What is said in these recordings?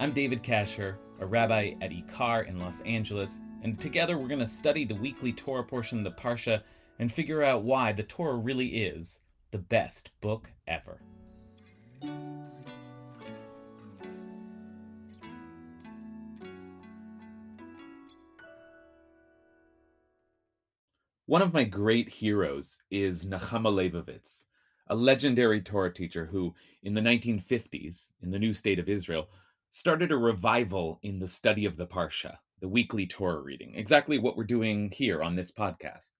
I'm David Kasher, a rabbi at Ikar in Los Angeles, and together we're going to study the weekly Torah portion of the Parsha and figure out why the Torah really is the best book ever. One of my great heroes is Nechama Leibovitz, a legendary Torah teacher who, in the 1950s, in the new state of Israel, started a revival in the study of the Parsha, the weekly Torah reading, exactly what we're doing here on this podcast.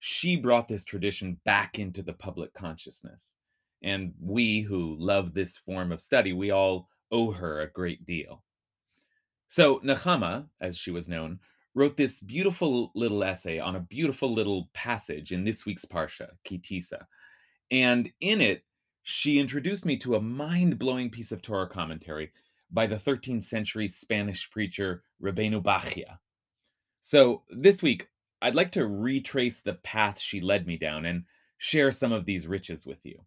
She brought this tradition back into the public consciousness. And we who love this form of study, we all owe her a great deal. So, Nechama, as she was known, wrote this beautiful little essay on a beautiful little passage in this week's Parsha, Ki Tisa. And in it, she introduced me to a mind blowing piece of Torah commentary by the 13th century Spanish preacher Rabbeinu Bachya. So this week, I'd like to retrace the path she led me down and share some of these riches with you.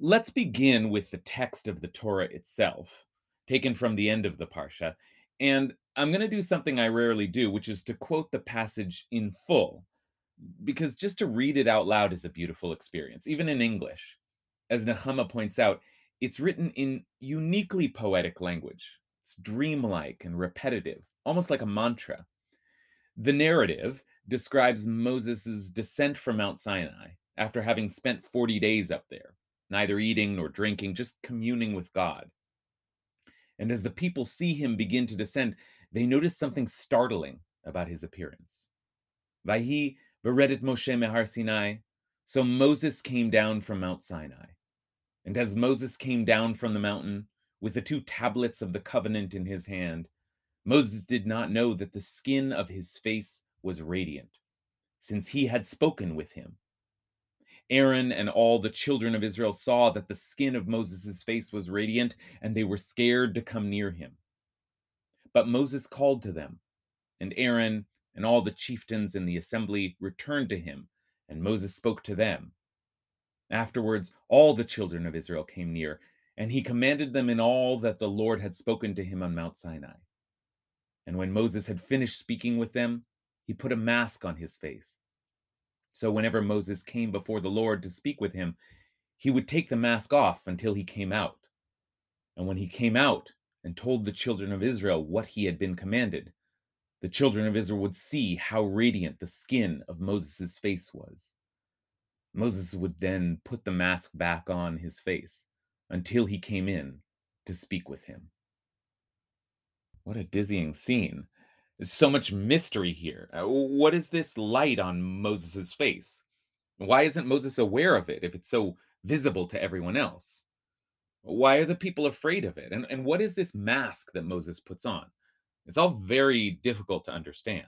Let's begin with the text of the Torah itself, taken from the end of the Parsha. And I'm going to do something I rarely do, which is to quote the passage in full because just to read it out loud is a beautiful experience, even in English. As Nechama points out, it's written in uniquely poetic language. It's dreamlike and repetitive, almost like a mantra. The narrative describes Moses' descent from Mount Sinai after having spent 40 days up there, neither eating nor drinking, just communing with God. And as the people see him begin to descend, they notice something startling about his appearance. Vahi Veredit Moshe Mehar Sinai. So Moses came down from Mount Sinai. And as Moses came down from the mountain with the two tablets of the covenant in his hand, Moses did not know that the skin of his face was radiant, since he had spoken with him. Aaron and all the children of Israel saw that the skin of Moses' face was radiant, and they were scared to come near him. But Moses called to them, and Aaron and all the chieftains in the assembly returned to him, and Moses spoke to them. Afterwards, all the children of Israel came near, and he commanded them in all that the Lord had spoken to him on Mount Sinai. And when Moses had finished speaking with them, he put a mask on his face. So whenever Moses came before the Lord to speak with him, he would take the mask off until he came out. And when he came out and told the children of Israel what he had been commanded, the children of Israel would see how radiant the skin of Moses' face was. Moses would then put the mask back on his face until he came in to speak with him. What a dizzying scene. There's so much mystery here. Uh, what is this light on Moses' face? Why isn't Moses aware of it if it's so visible to everyone else? Why are the people afraid of it? And, and what is this mask that Moses puts on? It's all very difficult to understand.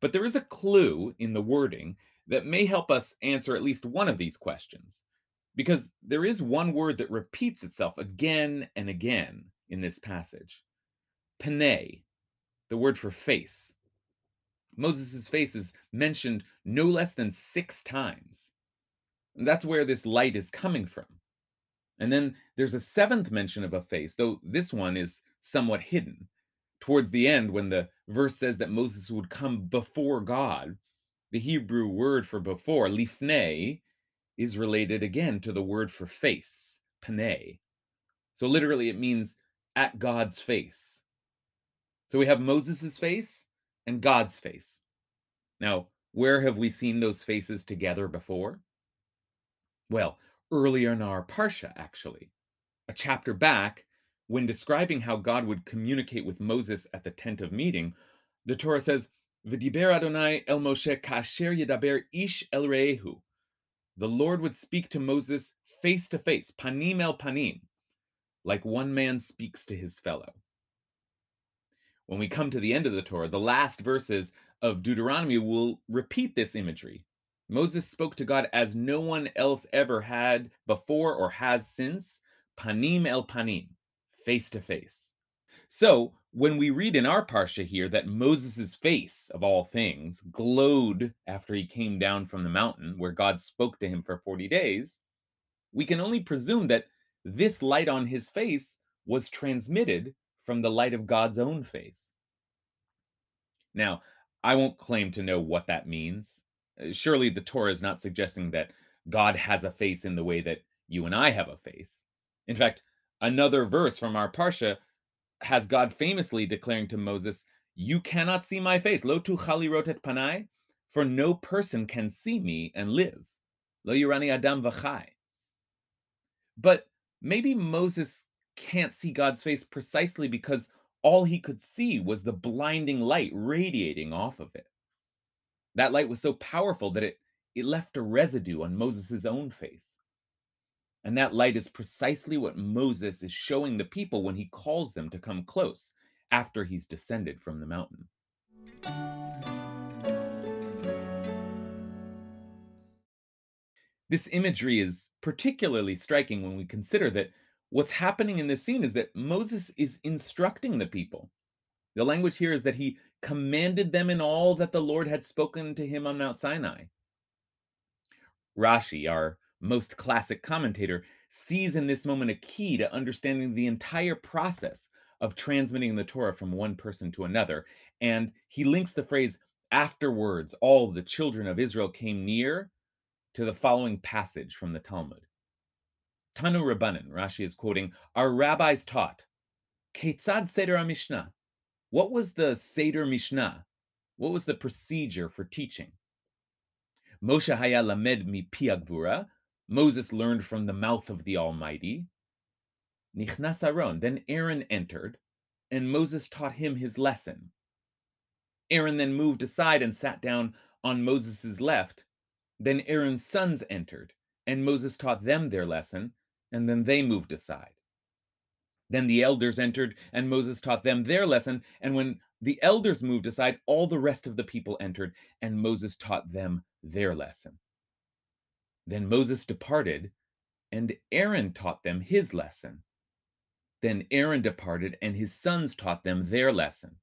But there is a clue in the wording that may help us answer at least one of these questions, because there is one word that repeats itself again and again in this passage Pene, the word for face. Moses' face is mentioned no less than six times. And that's where this light is coming from. And then there's a seventh mention of a face, though this one is somewhat hidden. Towards the end, when the verse says that Moses would come before God, the Hebrew word for before, lifnei, is related again to the word for face, pene. So literally it means at God's face. So we have Moses' face and God's face. Now, where have we seen those faces together before? Well, earlier in our Parsha, actually. A chapter back, when describing how God would communicate with Moses at the tent of meeting, the Torah says, V'diber Adonai el Moshe kasher yedaber ish el re'ehu. the Lord would speak to Moses face to face, panim el panim, like one man speaks to his fellow. When we come to the end of the Torah, the last verses of Deuteronomy will repeat this imagery. Moses spoke to God as no one else ever had before or has since, panim el panim, face to face. So, when we read in our parsha here that Moses' face, of all things, glowed after he came down from the mountain where God spoke to him for 40 days, we can only presume that this light on his face was transmitted from the light of God's own face. Now, I won't claim to know what that means. Uh, surely the Torah is not suggesting that God has a face in the way that you and I have a face. In fact, another verse from our Parsha has God famously declaring to Moses, You cannot see my face. Lo tu rotet panai, for no person can see me and live. Lo yirani adam v'chai. But maybe Moses can't see God's face precisely because all he could see was the blinding light radiating off of it. That light was so powerful that it, it left a residue on Moses' own face. And that light is precisely what Moses is showing the people when he calls them to come close after he's descended from the mountain. This imagery is particularly striking when we consider that what's happening in this scene is that Moses is instructing the people. The language here is that he commanded them in all that the Lord had spoken to him on Mount Sinai. Rashi, our most classic commentator, sees in this moment a key to understanding the entire process of transmitting the Torah from one person to another. And he links the phrase, afterwards, all the children of Israel came near, to the following passage from the Talmud. Tanu Rabbanan, Rashi is quoting, our rabbis taught, Ketzad Seder Mishnah. What was the Seder Mishnah? What was the procedure for teaching? Moshe Haya Lamed mi Piagvura, Moses learned from the mouth of the Almighty. Nichnas Aaron, then Aaron entered, and Moses taught him his lesson. Aaron then moved aside and sat down on Moses' left. Then Aaron's sons entered, and Moses taught them their lesson, and then they moved aside. Then the elders entered, and Moses taught them their lesson, and when the elders moved aside, all the rest of the people entered, and Moses taught them their lesson. Then Moses departed, and Aaron taught them his lesson. Then Aaron departed, and his sons taught them their lesson.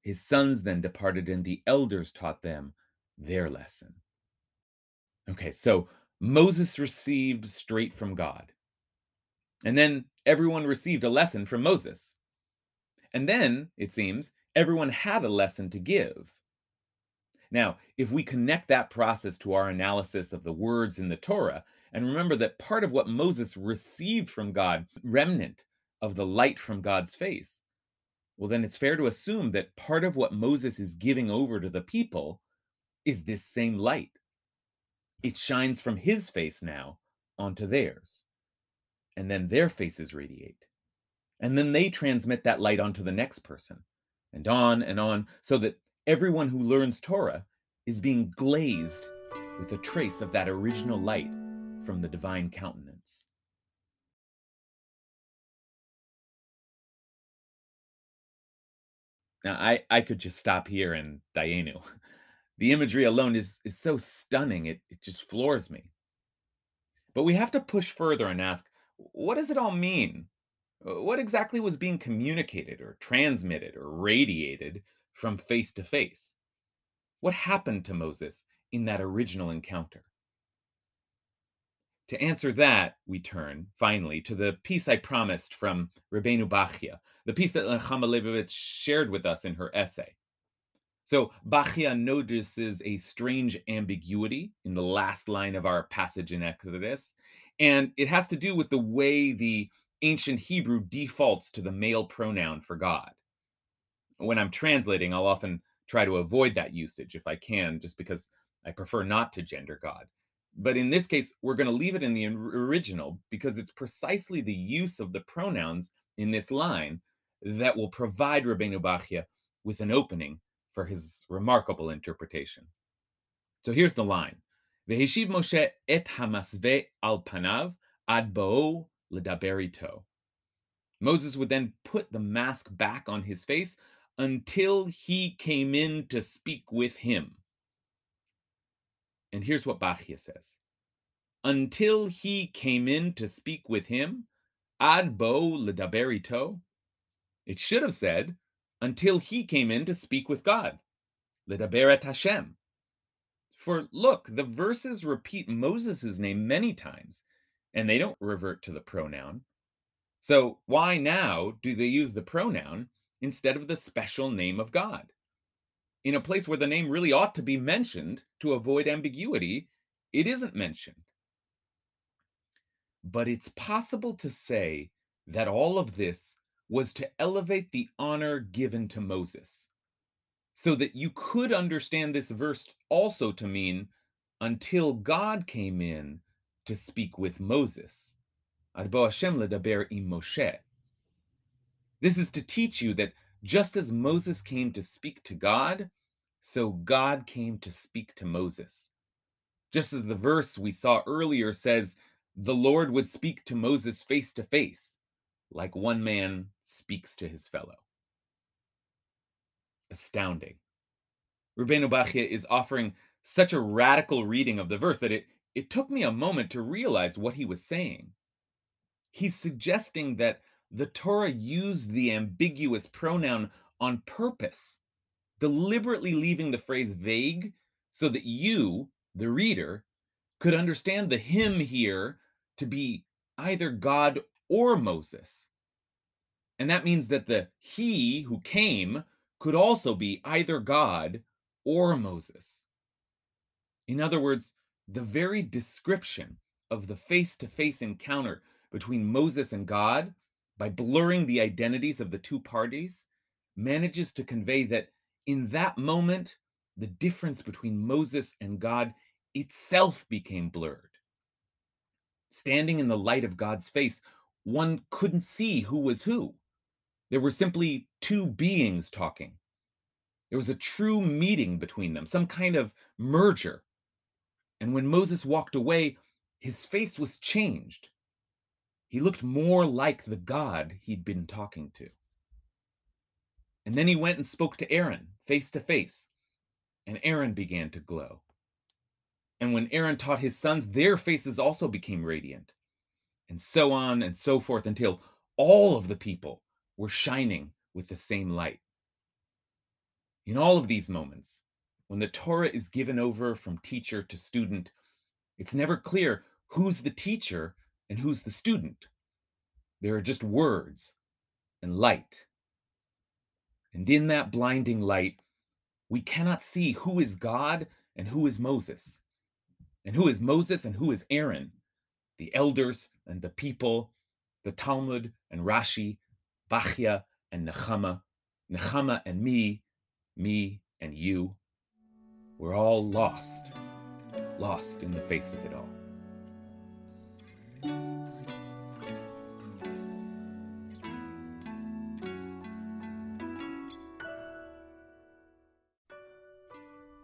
His sons then departed, and the elders taught them their lesson. Okay, so Moses received straight from God. And then everyone received a lesson from Moses. And then, it seems, everyone had a lesson to give. Now, if we connect that process to our analysis of the words in the Torah, and remember that part of what Moses received from God, remnant of the light from God's face, well, then it's fair to assume that part of what Moses is giving over to the people is this same light. It shines from his face now onto theirs. And then their faces radiate. And then they transmit that light onto the next person, and on and on, so that everyone who learns Torah is being glazed with a trace of that original light from the divine countenance. Now, I, I could just stop here and Dayenu. The imagery alone is, is so stunning, it, it just floors me. But we have to push further and ask what does it all mean? What exactly was being communicated or transmitted or radiated from face to face. What happened to Moses in that original encounter? To answer that, we turn finally to the piece I promised from Rabbeinu Bachya, the piece that Nechama Leibowitz shared with us in her essay. So Bachya notices a strange ambiguity in the last line of our passage in Exodus, and it has to do with the way the ancient Hebrew defaults to the male pronoun for God when I'm translating, I'll often try to avoid that usage if I can, just because I prefer not to gender God. But in this case, we're going to leave it in the original because it's precisely the use of the pronouns in this line that will provide Rabbeinu Bachya with an opening for his remarkable interpretation. So here's the line Veheshiv Moshe et hamasve al panav ad bo ledaberito. Moses would then put the mask back on his face until he came in to speak with him. And here's what Bachya says Until he came in to speak with him, ad bo ledaberito, it should have said, until he came in to speak with God. Ledaberet Hashem. For look, the verses repeat Moses' name many times, and they don't revert to the pronoun. So why now do they use the pronoun instead of the special name of God? In a place where the name really ought to be mentioned to avoid ambiguity, it isn't mentioned. But it's possible to say that all of this was to elevate the honor given to Moses so that you could understand this verse also to mean until God came in to speak with Moses. Ad bo Hashem ledaber im Moshe. This is to teach you that just as Moses came to speak to God, so God came to speak to Moses. Just as the verse we saw earlier says, the Lord would speak to Moses face to face, like one man speaks to his fellow astounding. Rabbeinu Bachya is offering such a radical reading of the verse that it, it took me a moment to realize what he was saying. He's suggesting that the Torah used the ambiguous pronoun on purpose, deliberately leaving the phrase vague so that you, the reader, could understand the him here to be either God or Moses. And that means that the he who came could also be either God or Moses. In other words, the very description of the face to face encounter between Moses and God, by blurring the identities of the two parties, manages to convey that in that moment, the difference between Moses and God itself became blurred. Standing in the light of God's face, one couldn't see who was who. There were simply two beings talking. There was a true meeting between them, some kind of merger. And when Moses walked away, his face was changed. He looked more like the God he'd been talking to. And then he went and spoke to Aaron face to face, and Aaron began to glow. And when Aaron taught his sons, their faces also became radiant, and so on and so forth until all of the people were shining with the same light. In all of these moments, when the Torah is given over from teacher to student, it's never clear who's the teacher and who's the student. There are just words and light. And in that blinding light, we cannot see who is God and who is Moses, and who is Moses and who is Aaron, the elders and the people, the Talmud and Rashi, Bachya and Nechama, Nechama and me, me and you, we're all lost, lost in the face of it all.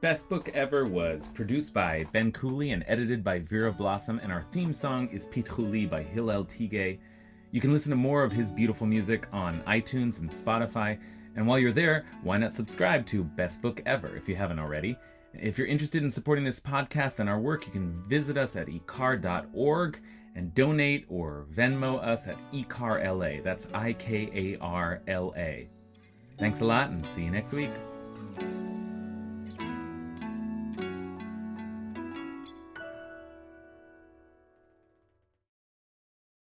Best Book Ever was produced by Ben Cooley and edited by Vera Blossom, and our theme song is Pitchuli by Hillel Tigay. You can listen to more of his beautiful music on iTunes and Spotify. And while you're there, why not subscribe to Best Book Ever if you haven't already? If you're interested in supporting this podcast and our work, you can visit us at ikar.org and donate or Venmo us at ikarla. That's I K A R L A. Thanks a lot and see you next week.